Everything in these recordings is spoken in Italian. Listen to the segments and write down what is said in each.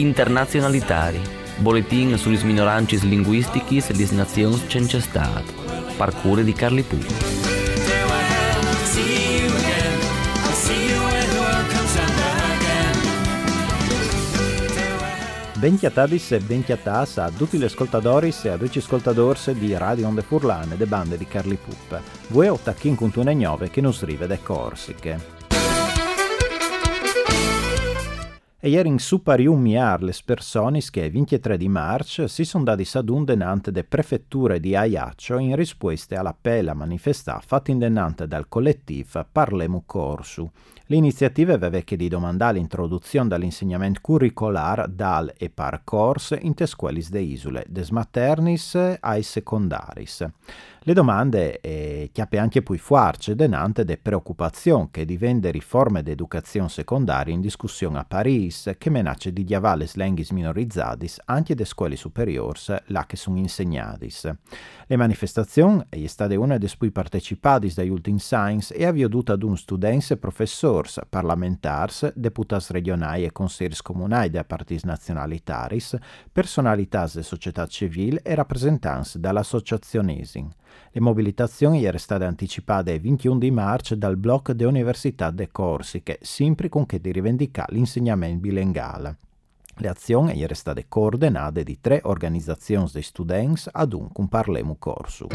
internazionalitari, boletin sulle minoranze linguistiche e le nazioni cencestate, parcure di Carli Pucci. Benchiatadis e benchiatas a tutti gli ascoltatori e a tutti gli ascoltatori di Radio Onde Furlane de bande di Carli Pup. Voi o tacchin con 9 che non scrive de Corsiche. E ieri in superium miar le persone che il 23 di marzo si sono dati sadun denante de prefetture di Ajaccio in risposta all'appello a manifestare fatto in denante dal collettivo Parlemu Corsu. L'iniziativa aveva che di domandare l'introduzione dall'insegnamento curricolare dal e par corse in tesquelis de isole, des maternis ai secondaris. Le domande eh, chiappe anche poi fuarce denante de preoccupazione che divende riforme d'educazione secondaria in discussione a Paris che menace di diavale slenghis minorizzadis anche de scuole superiors là che sono insegnadis. Le manifestazioni è stata una dei cui partecipadis dai ultimi science e ha avviaduta ad un students e professors, parlamentars, deputas regionali e consigli comunali da partis nazionalitaris, personalitas de società civile e rappresentanti dall'associazionesing. Le mobilitazioni erano state anticipate il 21 di marzo dal blocco de Università de Corsiche, sempre con che di rivendicare l'insegnamento bilingale. Le azioni erano state coordinate di tre organizzazioni di studenti ad un Parlemu Corsu.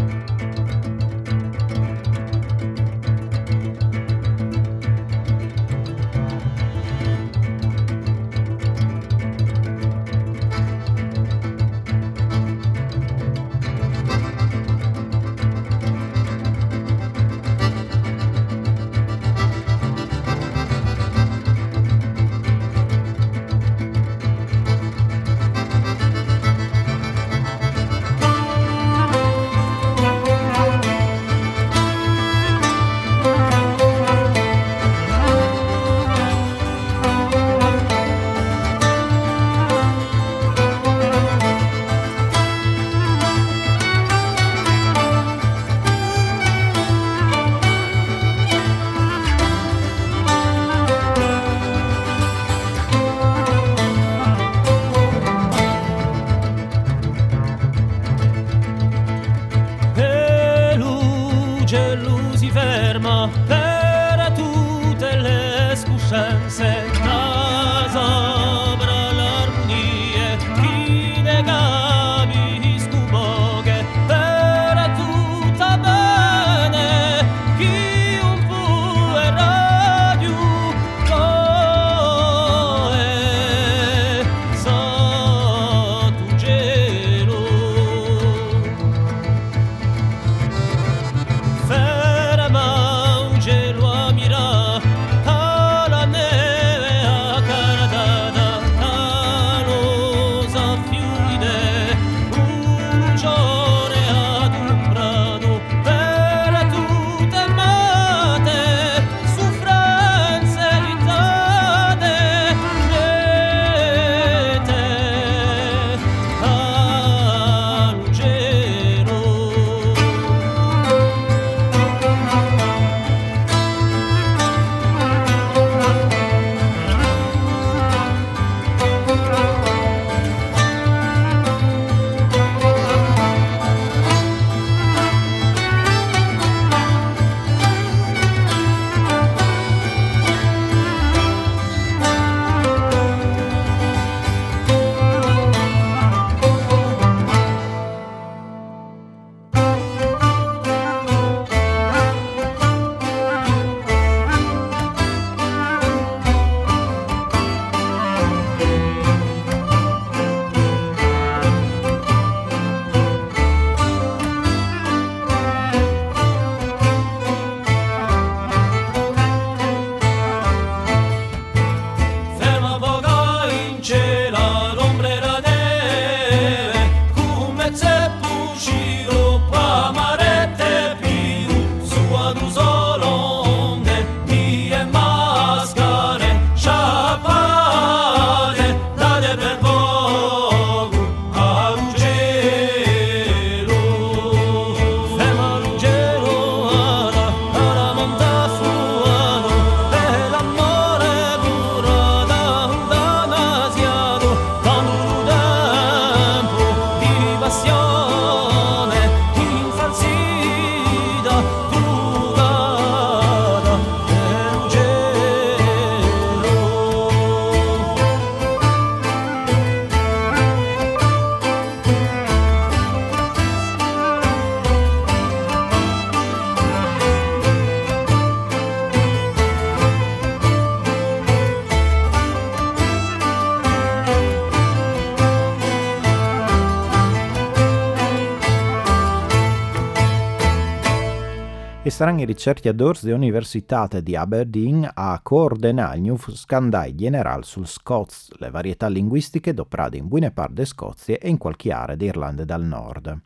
E saranno i ricercatori dell'Università di Aberdeen a coordinare il nuovo scandale generale sul Scots, le varietà linguistiche doprate in buone parti di Scozia e in qualche area d'Irlanda del Nord.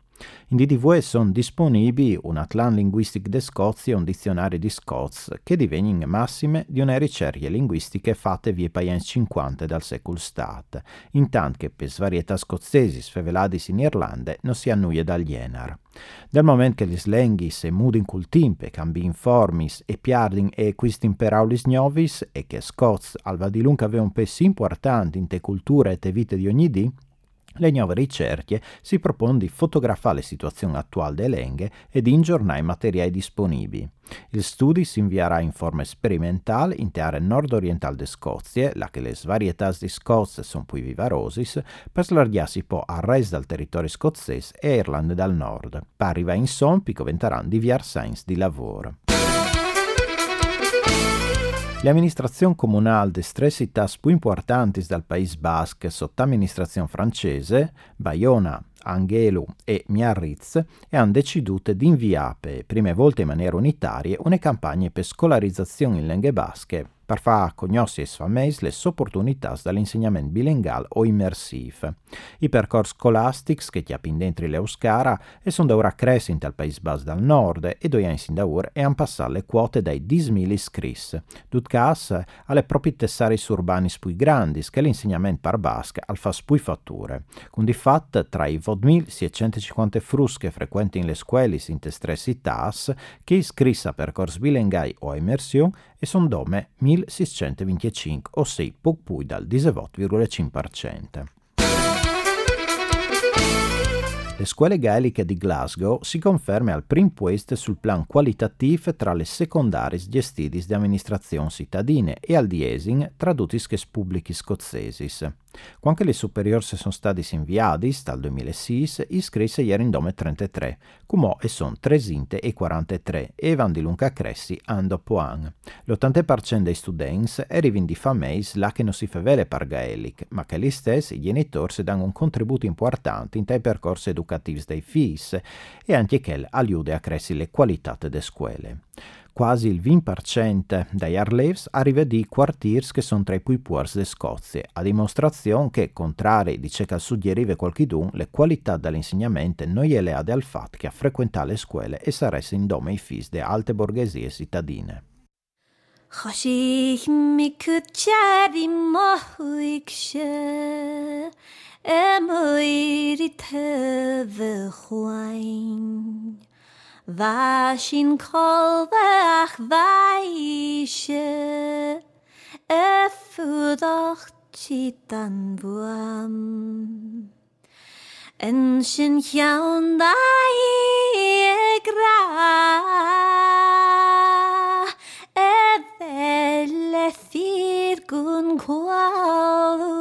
In DDV sono disponibili un Atlan Linguistic de Scozia e un dizionario di Scots che divengono massime di una ricerca linguistica fatte via paesi 50 dal secolo stat, intanto che per varietà scozzesi sfevelati in Irlanda non si annuia dal Jenar. Dal momento che gli slenghis e mudin cultimpe, cambi informis e piardin e quistin per aulis novis e che Scots al Vadilunca aveva un peso importante in te culture e te vite di ogni dì, le nuove ricerche si propongono di fotografare la situazione attuale delle lenghe e di ingiornare i materiali disponibili. Il studio si invierà in forma sperimentale in terra nord-orientale di Scozia, là che le varietà di Scozia sono più vivarosis, per slargarsi poi al resto del territorio scozzese e Irlanda del Nord. Pari va in son, pico venteranno di scienze di lavoro. Le amministrazioni comunali di tre città più importanti del Paese Basque sotto amministrazione francese, Bayona, Angelo e Miarritz, hanno deciduto di inviare per prime volte in maniera unitaria una campagna per scolarizzazione in lingue basche per far conoscere a famiglie le opportunità dall'insegnamento bilinguale o immersivo. I percorsi scolastici che ti dentro l'Euskara e sono da ora crescenti al Paese Bas dal nord e due anni da ora e hanno passato le quote dai 10.000 iscritti. Tutcas alle proprie tessari urbani più grandi che l'insegnamento par basca al fa più fatture. Con di fatto tra i 4.650 frusche frequenti in le scuole in tre città che iscrisse a percorsi bilinguali o immersione e sono dome 1.000 1625, o 6 poc pui dal 18,5%. Le scuole gaeliche di Glasgow si conferma al primo posto sul plan qualitativo tra le secondarie gestite di amministrazioni cittadine e al diesing tra tutti i pubblici scozzesi. Quando le superiori sono stati inviati dal 2006, iscrisse ieri in dome 33, come e sono 3 e 43 e vanno di lunga cressi anno dopo anno. L'80% dei studenti arrivano di famiglie là che non si fa vele per gaelic, ma che gli stessi genitori danno un contributo importante in tai percorsi educativi dei figli e anche che aiuta a crescere le qualità delle scuole quasi il 20% dei Arleves arriva di quartieri che sono tra i più puers de Scozia, a dimostrazione che, contrari di ciò che suggeriva qualcuno, le qualità dell'insegnamento non gli leade al fatto che a frequentare le scuole e saresse in dome i fis de alte borghesie cittadine. mi kuchari mohuikshe Vashin kol veach vaishe Efudach chitan buam. En shin chiaun dai egra Evele firgun kualu.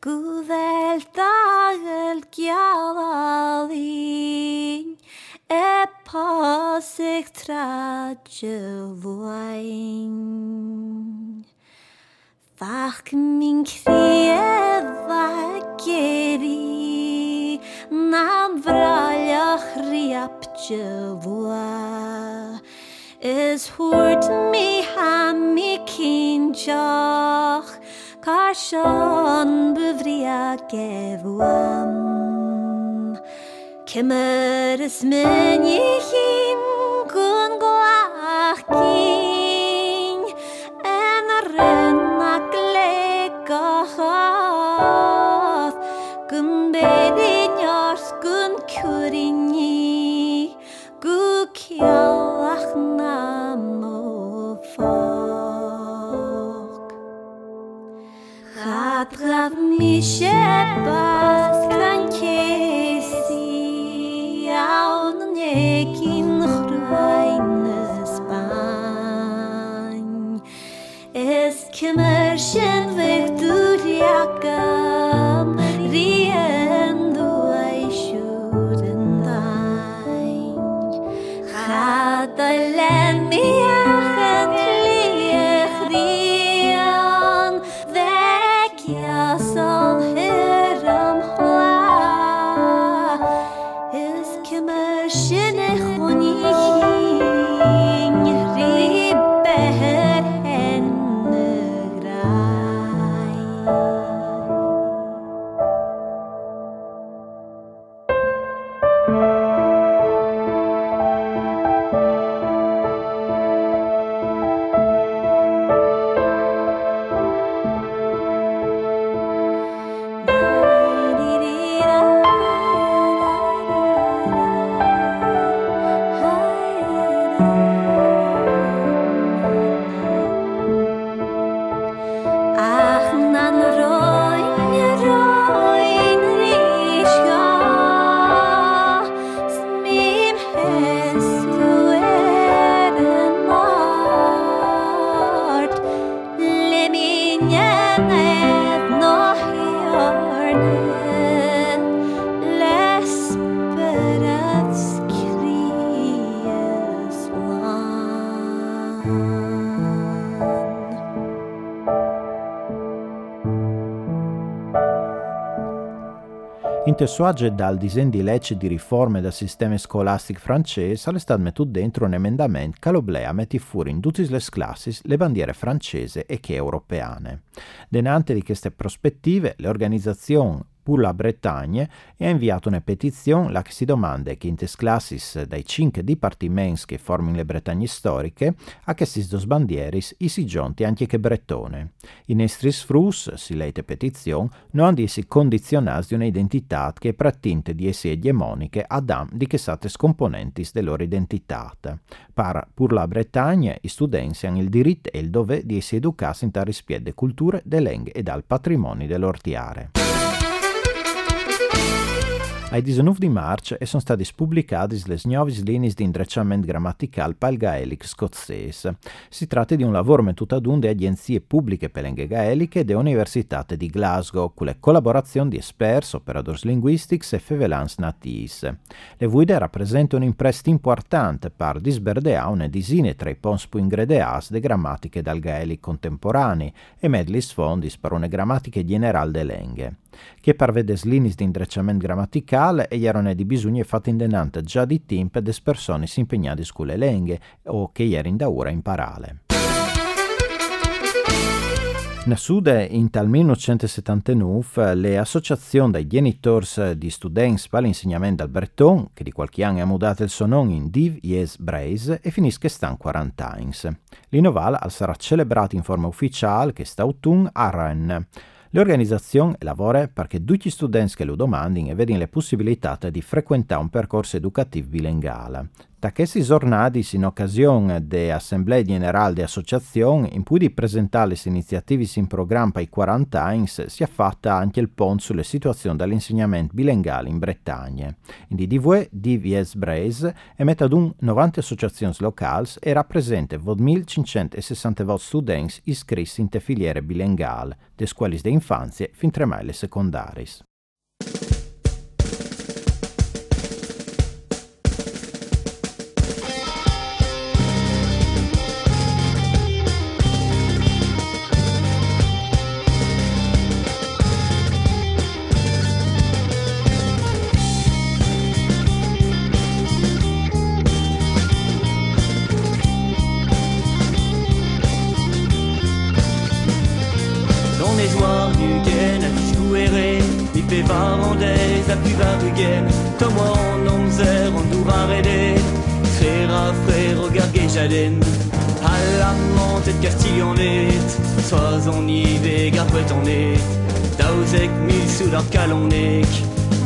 Guvel dagel gialali pasik tragylwain. Fach min krieva geri, nam vraliach riapjylwa. Is hurt me ham mi kinjach, karshan bevria gevuam. Кемерс мені хім кунгуах кінь, Ен ренна клекахав, Кун бедіньорс кун кюріні, Гукял In suage dal disegno di legge di riforme del sistema scolastico francese è stato messo dentro un emendamento che l'oblea metti fuori in tutte le classi le bandiere francesi e che europeane. Denante di queste prospettive, le organizzazioni pour la Bretagne e ha inviato una petizione la che si domanda che in tes classis dai cinque dipartimenti che formano le Bretagne storiche a che si dos i si giunti anche che bretone. In estris frus, si leite petizione, non hanno si condizionati di un'identità che è prattinte di essi egemoniche ad am di che sate scomponenti delle loro identità. Par pur la Bretagne, i studenti hanno il diritto e il dovere di essere educati in tali spiede culture, de lingue e dal patrimonio dell'ortiare. Ai 19 di marzo sono state pubblicate le nuove linee di indrecciamento grammaticale per il gaelic scozzese. Si tratta di un lavoro mettuto ad un di agenzie pubbliche per lingue gaeliche e Università di Glasgow, con la collaborazione di esperti, operators linguistics e fevelans natis. Le guide rappresentano un impresto importante per disberdeare una disine tra i pons più ingrediati de grammatiche dal gaelic contemporanei e medli sfondi per una grammatica generale delle lingue che parvede slinis di indrecciamento grammaticale e erano di bisogno fatti indenante già di tempo des persone si impegnate sulle lingue o che erano da ora imparare. In Sud, in tal 1979, le associazioni dei genitori di studenti per l'insegnamento del breton, che di qualche anno ha mudato il suo nome in Div Yes Braise, e finisce stan 40 anni. L'innoval sarà celebrato in forma ufficiale che sta autunno a Rennes. L'organizzazione lavora perché tutti gli studenti che lo domandino e vedono le possibilità di frequentare un percorso educativo bilinguale. Da questi giornati, in occasione dell'Assemblea Generale di Associazione, in cui di presentare le iniziative in programma per i 40 anni, si è fatta anche il ponte sulle situazioni dell'insegnamento bilinguale in Bretagna. In DDV, DVS Braise ad un 90 associazioni locali e rappresenta 2.560 studenti iscritti in te filiere bilinguali, de scuole di infanzia fin tre le secondarie. soit en hiver, gapet en est. Daouzek mis sous la calonnec,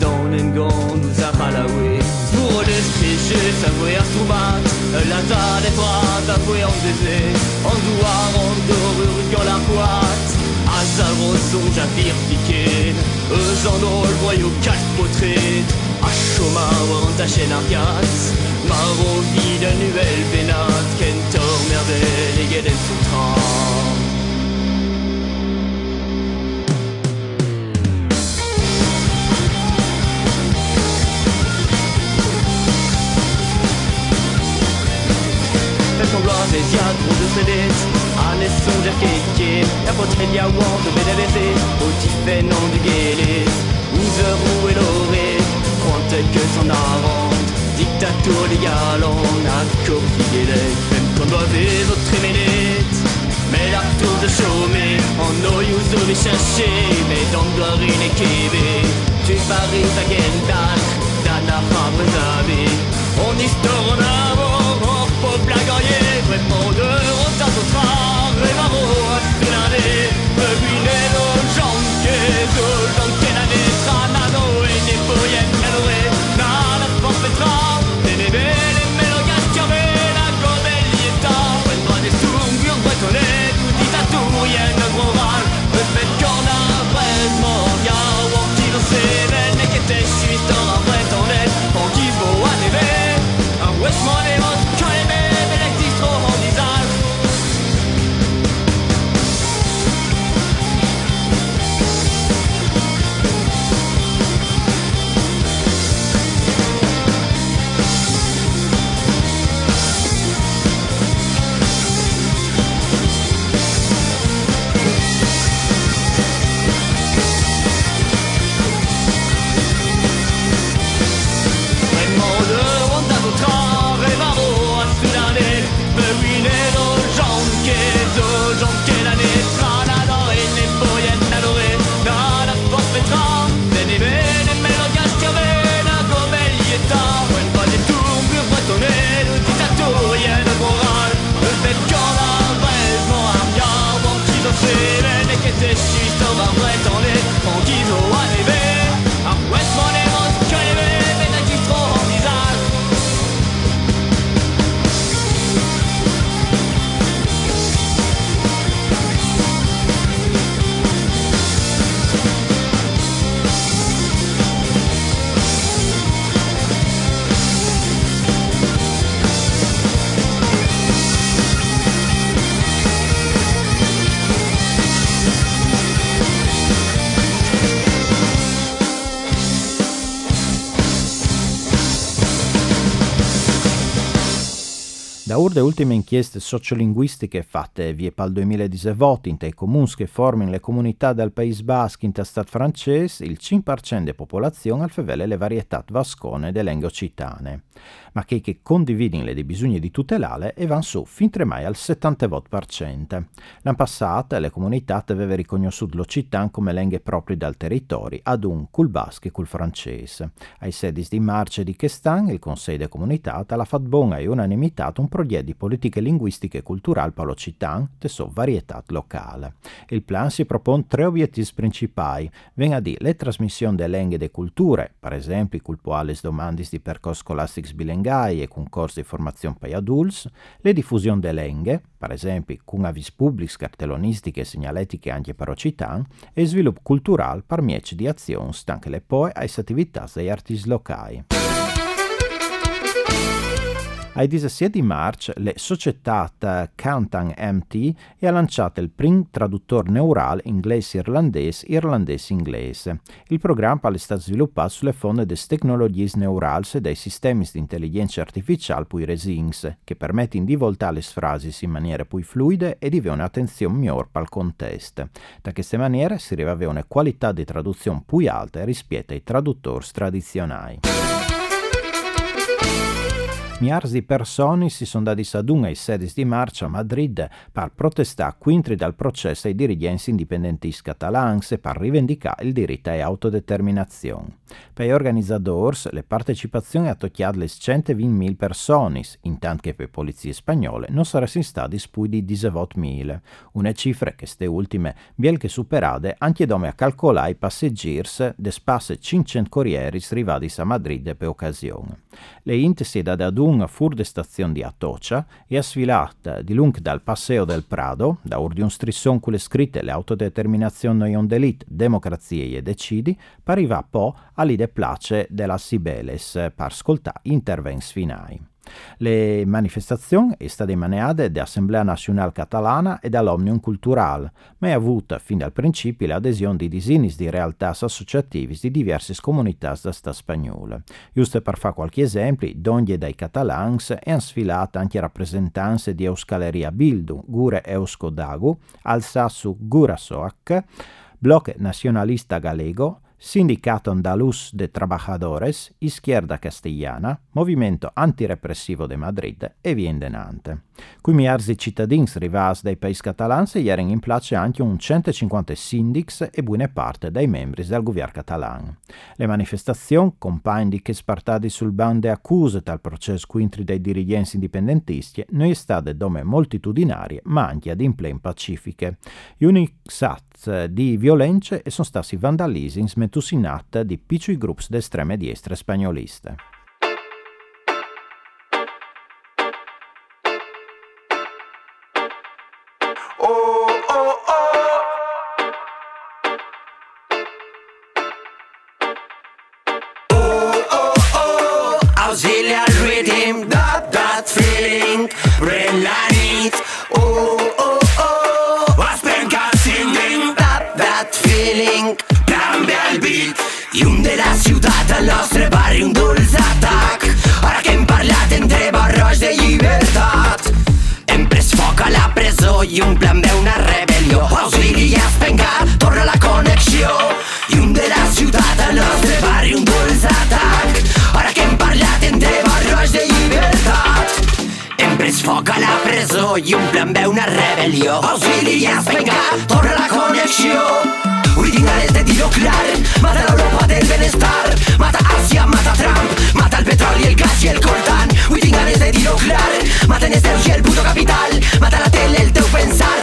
dans le nous a palaoué. Pour le spéché, ça voué à soumat, la tâle est froide, ça voué en désé. En douar, en dorur, gant la poate, à sa rosson, j'affirme piqué. Eux en ôle, voyou, quatre potrées, à chômage, ou en taché narcas. Maro vide, nuelle vénate, kentor, merveille, et guédel sous trente. bladet, jag trodde sig det Han är soldat keke, jag får tälja wand och bädda vete Och tiffen om du gelet, Niver och elore Konte que son arant, diktator de galan Att kopielet, 15 doivre och tre mais Med Arthur de Chaumet Da ur de ultime inchieste sociolinguistiche fatte via pal 2017 in i comuni che formano le comunità del Paese Basco in stat francese, il 5% della popolazione alfevele le varietà vascone delle lingue occitane, ma che, che condividono le bisogni di tutelare e vanno su fin tremai al 70%. L'anno passato le comunità avevano riconosciuto l'Occitan come lingue proprie dal territorio, ad un cul basco e cul francese. Ai 16 di marzo di Chestan, il Consiglio delle comunità ha fatto buona e unanimità un progetto di politiche linguistiche e culturali per l'Occitan, de so varietà locale. Il plan si propone tre obiettivi principali, venga di le trasmissioni delle lingue e delle culture, per esempio cultuali domande di percorsi scolastici bilingai e concorsi di formazione per adulti, le diffusione delle lingue, per esempio con avvis pubblici, cartellonistiche e segnaletiche anche per Occitan, e sviluppo culturale per mieci di azioni anche le poi alle attività degli artisti locali. Ai 17 di marzo la società Cantan MT ha lanciato il primo traduttore neurale inglese-irlandese irlandese-inglese. Il programma è stato sviluppato sulle fonde delle tecnologie neurali e dei sistemi di intelligenza artificiale poi resins, che permettono di voltare le frasi in maniera più fluide e di avere un'attenzione migliore al contesto. Da questa maniera si arriva a una qualità di traduzione più alta rispetto ai traduttori tradizionali. Miars di persone si sono dati sadun ai 16 di marzo a Madrid per protestare contro dal processo ai dirigenti indipendentisti catalani e per rivendicare il diritto a autodeterminazione. Per gli organizzatori, le partecipazioni a tocchiare le 120.000 persone, intanto che per le polizie spagnole non sarebbero stati più di 18.000, una cifra che queste ultime bien che superate anche dove a calcolare i passeggeri de spasse 500 corrieri arrivati a Madrid per occasione. Le int si è date ad un fur de stazione di Atocha e ha sfilato di lung dal Passeo del Prado, da ur di un strisson con le scritte le autodeterminazione non delit, democrazie e decidi, per arrivare poi all'ide place della Sibeles per ascoltare interventi finali. Le manifestazioni è state maneate dall'Assemblea Nazionale Catalana e dall'Omnium Cultural, ma è avuta fin dal principio l'adesione di disini di realtà associativi di diverse comunità da sta spagnola. Giusto per fare qualche esempio, donde dai catalans hanno sfilato anche rappresentanze di Euskaleria Bildu, Gure Eusko Dagu, Alsassu Gurasoak, Bloc Nacionalista Galego, Sindicato Andaluz de Trabajadores, Izquierda Castellana, Movimento Antirepressivo de Madrid e Vien de Nantes. Qui miliardi cittadini rivas dai paesi catalani erano in place anche un 150 sindics e buone parte dei membri del governo catalano. Le manifestazioni, compagni che spartati sul bande accuse dal processo quintri dei dirigenti indipendentisti, non è state dome moltitudinarie, ma anche ad implem pacifiche. Gli unici di violenze sono stati vandalismi smetusinat di piccoli gruppi di estreme destre i un plan B, una rebel·lió. Auxili es pencat, torna la connexió. I un de la ciutat al nostre barri, un dolç atac. Ara que hem parlat entre barroix de llibertat. Hem pres foc a la presó i un plan B, una rebel·lió. Auxili es pencat, torna la connexió. Ganes de dir-ho clar Mata l'Europa del benestar Mata Àsia, mata Trump Mata el petroli, el gas i el coltan ganes de dir-ho clar Mata Nesteus i el puto capital Mata la tele, el inside.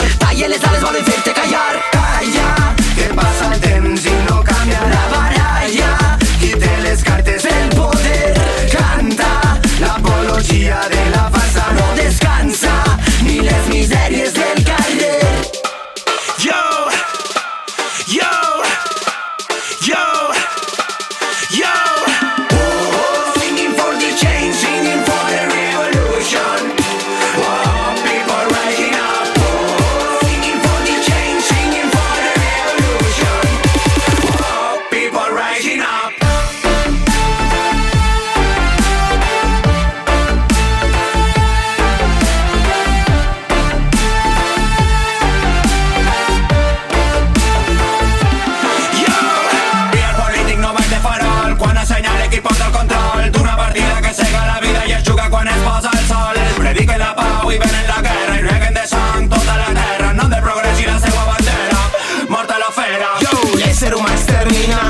quero mais, quero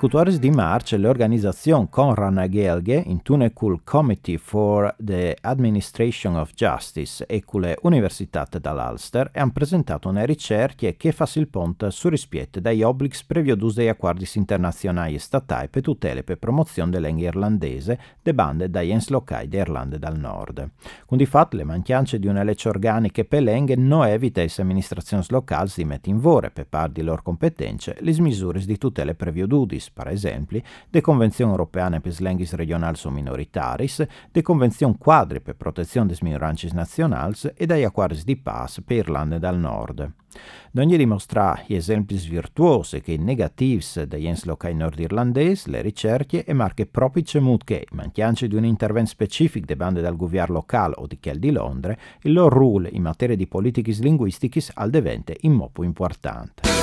Ai 14 di marzo l'organizzazione Conran Gelge, in tune col Committee for the Administration of Justice e con le Università dall'Ulster hanno presentato una ricerca che fa il ponte su rispetto dagli obblighi previsti dagli accordi internazionali e statali per tutele per promozione della lingua irlandese de bande dagli ens locali d'Irlanda dal Nord. Con di fatto le mancanze di una legge organica per lingue non evita le amministrazioni locali si mettano in vore per par di loro competenze le misure di tutele previsti Juris, per esempio, de Convenzione Europeana per Slenghis Regionals o Minoritaris, de Convenzione Quadri per Protezione des Minorancis Nationals e dai acquaris di Pass per Irlanda dal Nord. D'ogni dimostra gli esempi virtuosi che negativi degli ens locali nordirlandesi, le ricerche e marche proprio cemut che, manchianci di un intervento specifico de bande dal governo locale o di quel di Londra, il loro ruolo in materia di politiche linguistiche al devente in modo importante.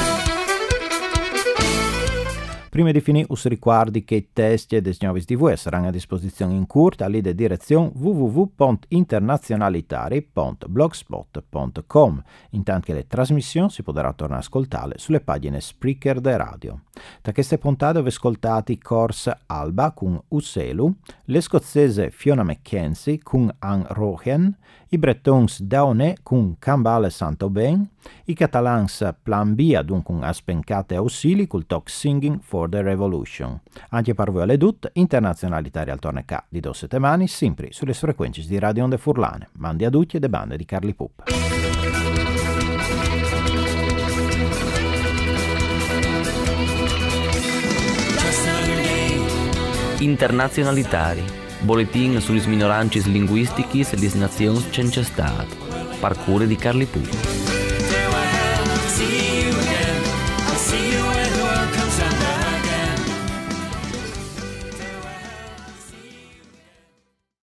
Prima di finire us ricordi che i testi des nuovi TV saranno a disposizione in curta alla direzione www.internazionalitari.blogspot.com, intanto che le trasmissioni si potranno tornare a ascoltare sulle pagine Spreaker de Radio. Da queste puntate ho ascoltato Corsa Alba con Uselu, le scozzese Fiona McKenzie con Anne Rohen, i bretons Daone con Cambale Saint-Aubin, i catalans Plan B con Aspencate Ausili col talk Singing for the Revolution. Anche per voi alle dut, internazionalità al torne K di due settimane, sempre sulle frequenze di Radio Onde Furlane, mandi a ducci e de bande di Carli Pup. Internazionalitari, boletin sulle minoranze linguistiche e le nazioni c'è stat, parcure di Carli Pup.